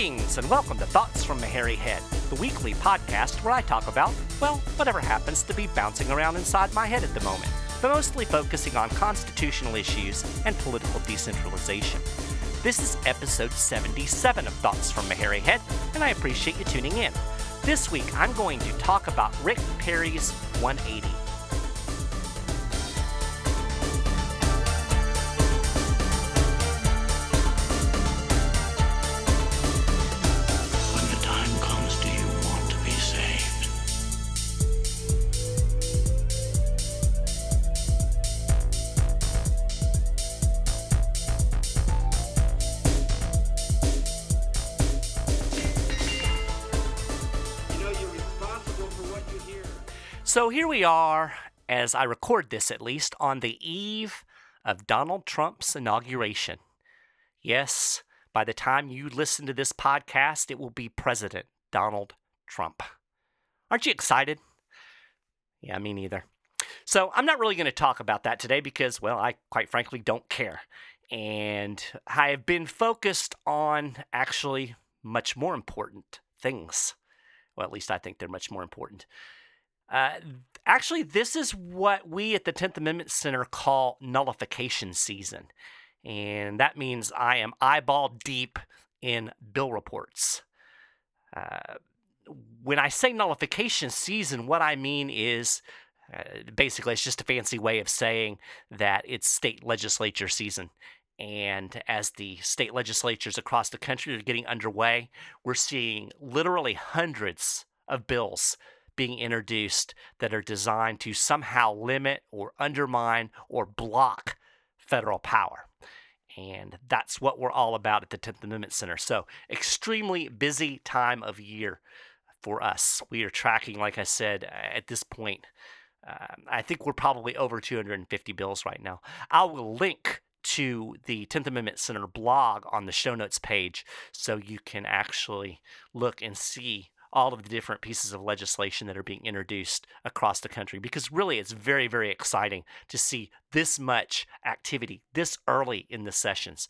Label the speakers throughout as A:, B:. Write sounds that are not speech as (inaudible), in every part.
A: Greetings and welcome to Thoughts from a Hairy Head, the weekly podcast where I talk about, well, whatever happens to be bouncing around inside my head at the moment, but mostly focusing on constitutional issues and political decentralization. This is episode 77 of Thoughts from a Hairy Head, and I appreciate you tuning in. This week I'm going to talk about Rick Perry's 180. So here we are, as I record this at least, on the eve of Donald Trump's inauguration. Yes, by the time you listen to this podcast, it will be President Donald Trump. Aren't you excited? Yeah, me neither. So I'm not really going to talk about that today because, well, I quite frankly don't care. And I have been focused on actually much more important things. Well, at least I think they're much more important. Uh, actually, this is what we at the 10th Amendment Center call nullification season. And that means I am eyeball deep in bill reports. Uh, when I say nullification season, what I mean is uh, basically it's just a fancy way of saying that it's state legislature season. And as the state legislatures across the country are getting underway, we're seeing literally hundreds of bills being introduced that are designed to somehow limit or undermine or block federal power. And that's what we're all about at the 10th Amendment Center. So, extremely busy time of year for us. We are tracking, like I said, at this point, um, I think we're probably over 250 bills right now. I will link to the 10th Amendment Center blog on the show notes page so you can actually look and see all of the different pieces of legislation that are being introduced across the country because really it's very, very exciting to see this much activity this early in the sessions.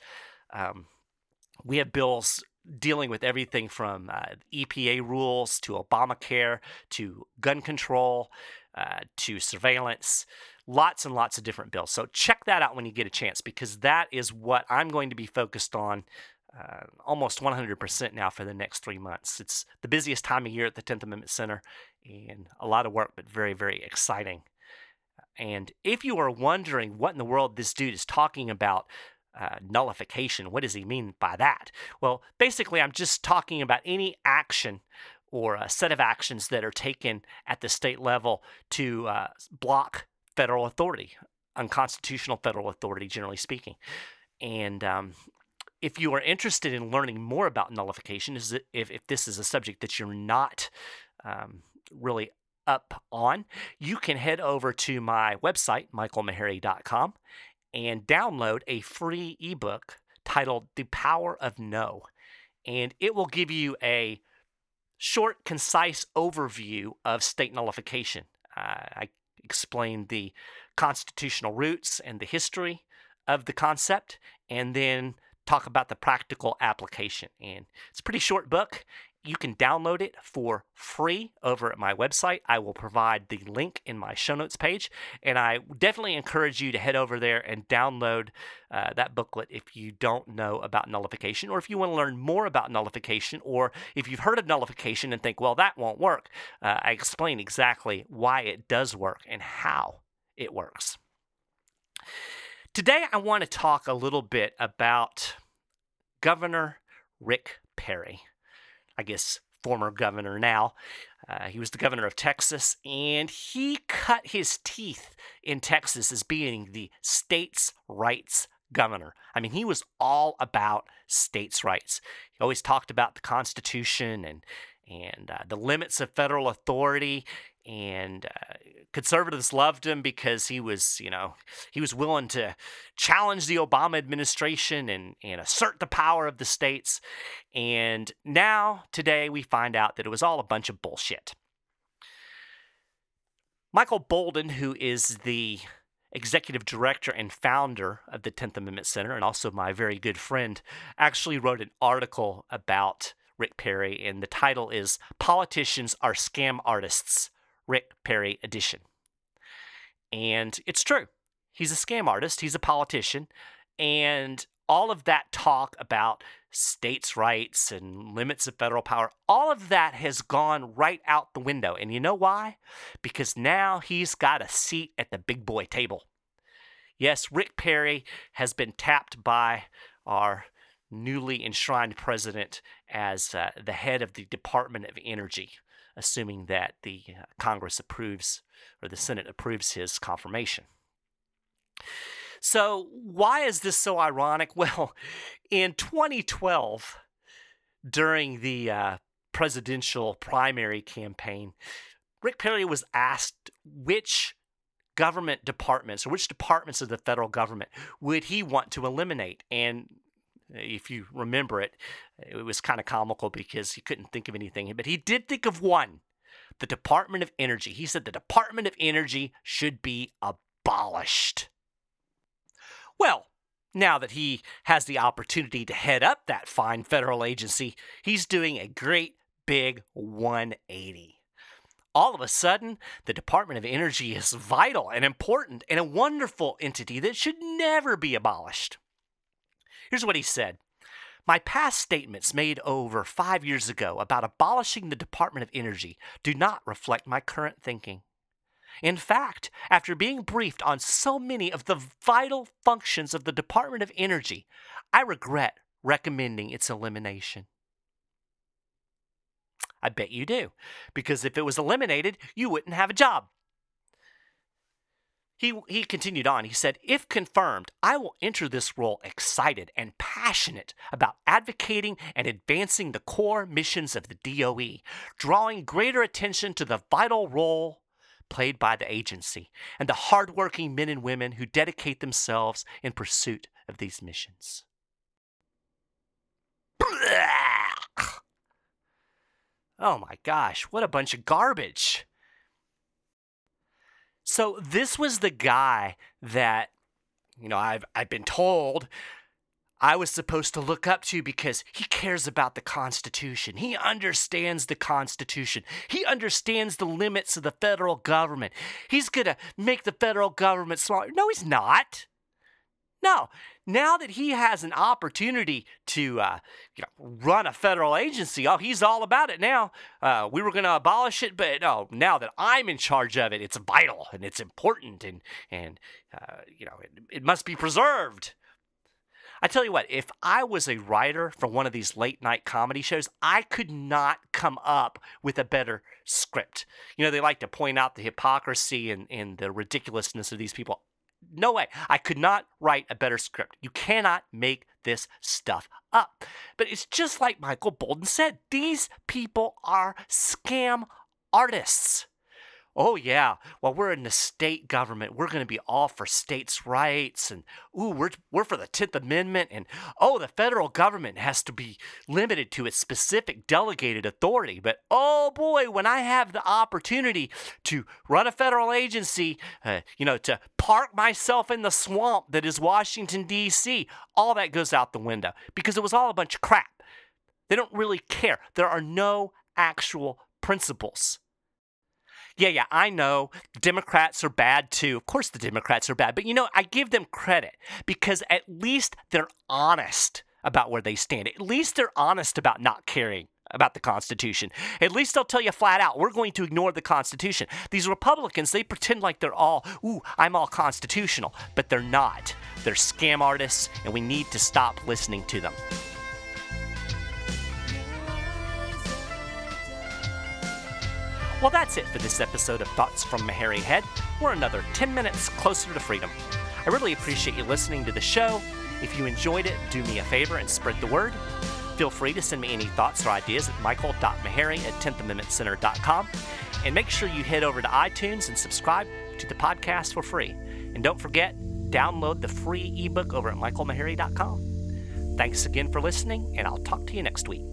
A: Um, we have bills dealing with everything from uh, EPA rules to Obamacare to gun control uh, to surveillance. Lots and lots of different bills. So check that out when you get a chance because that is what I'm going to be focused on uh, almost 100% now for the next three months. It's the busiest time of year at the 10th Amendment Center and a lot of work, but very, very exciting. And if you are wondering what in the world this dude is talking about, uh, nullification, what does he mean by that? Well, basically, I'm just talking about any action or a set of actions that are taken at the state level to uh, block federal authority, unconstitutional federal authority, generally speaking. And um, if you are interested in learning more about nullification, is if, if this is a subject that you're not um, really up on, you can head over to my website, michaelmaharrey.com, and download a free ebook titled The Power of No. And it will give you a short, concise overview of state nullification. Uh, I explain the constitutional roots and the history of the concept, and then talk about the practical application. And it's a pretty short book. You can download it for free over at my website. I will provide the link in my show notes page. And I definitely encourage you to head over there and download uh, that booklet if you don't know about nullification, or if you want to learn more about nullification, or if you've heard of nullification and think, well, that won't work. Uh, I explain exactly why it does work and how it works. Today, I want to talk a little bit about Governor Rick Perry. I guess former governor now. Uh, he was the governor of Texas, and he cut his teeth in Texas as being the states' rights governor. I mean, he was all about states' rights. He always talked about the Constitution and and uh, the limits of federal authority. And uh, conservatives loved him because he was, you know, he was willing to challenge the Obama administration and, and assert the power of the states. And now, today, we find out that it was all a bunch of bullshit. Michael Boldin, who is the executive director and founder of the 10th Amendment Center, and also my very good friend, actually wrote an article about Rick Perry, and the title is Politicians Are Scam Artists, Rick Perry Edition. And it's true. He's a scam artist, he's a politician, and all of that talk about states' rights and limits of federal power, all of that has gone right out the window. And you know why? Because now he's got a seat at the big boy table. Yes, Rick Perry has been tapped by our newly enshrined president as uh, the head of the Department of Energy, assuming that the uh, Congress approves or the Senate approves his confirmation. So, why is this so ironic? (laughs) Well, in 2012, during the uh, presidential primary campaign, Rick Perry was asked which government departments or which departments of the federal government would he want to eliminate. And if you remember it, it was kind of comical because he couldn't think of anything, but he did think of one the Department of Energy. He said the Department of Energy should be abolished. Well, now that he has the opportunity to head up that fine federal agency, he's doing a great big 180. All of a sudden, the Department of Energy is vital and important and a wonderful entity that should never be abolished. Here's what he said My past statements made over five years ago about abolishing the Department of Energy do not reflect my current thinking. In fact, after being briefed on so many of the vital functions of the Department of Energy, I regret recommending its elimination. I bet you do, because if it was eliminated, you wouldn't have a job. He, he continued on. He said, If confirmed, I will enter this role excited and passionate about advocating and advancing the core missions of the DOE, drawing greater attention to the vital role played by the agency and the hardworking men and women who dedicate themselves in pursuit of these missions. Oh my gosh, what a bunch of garbage. So this was the guy that you know I've I've been told I was supposed to look up to because he cares about the Constitution. He understands the Constitution. He understands the limits of the federal government. He's going to make the federal government smaller. No, he's not. No. Now that he has an opportunity to uh, you know, run a federal agency, oh, he's all about it now. Uh, we were going to abolish it, but no, now that I'm in charge of it, it's vital and it's important and, and uh, you know, it, it must be preserved. I tell you what, if I was a writer for one of these late night comedy shows, I could not come up with a better script. You know, they like to point out the hypocrisy and, and the ridiculousness of these people. No way. I could not write a better script. You cannot make this stuff up. But it's just like Michael Boldin said these people are scam artists. Oh, yeah. Well, we're in the state government. We're going to be all for states' rights. And, ooh, we're, we're for the 10th Amendment. And, oh, the federal government has to be limited to its specific delegated authority. But, oh, boy, when I have the opportunity to run a federal agency, uh, you know, to park myself in the swamp that is Washington, D.C., all that goes out the window because it was all a bunch of crap. They don't really care. There are no actual principles. Yeah, yeah, I know Democrats are bad too. Of course, the Democrats are bad. But you know, I give them credit because at least they're honest about where they stand. At least they're honest about not caring about the Constitution. At least they'll tell you flat out, we're going to ignore the Constitution. These Republicans, they pretend like they're all, ooh, I'm all constitutional, but they're not. They're scam artists, and we need to stop listening to them. Well, that's it for this episode of Thoughts from Hairy Head. We're another 10 minutes closer to freedom. I really appreciate you listening to the show. If you enjoyed it, do me a favor and spread the word. Feel free to send me any thoughts or ideas at michael.maharrey at 10thamendmentcenter.com. And make sure you head over to iTunes and subscribe to the podcast for free. And don't forget, download the free ebook over at michaelmaharrey.com. Thanks again for listening, and I'll talk to you next week.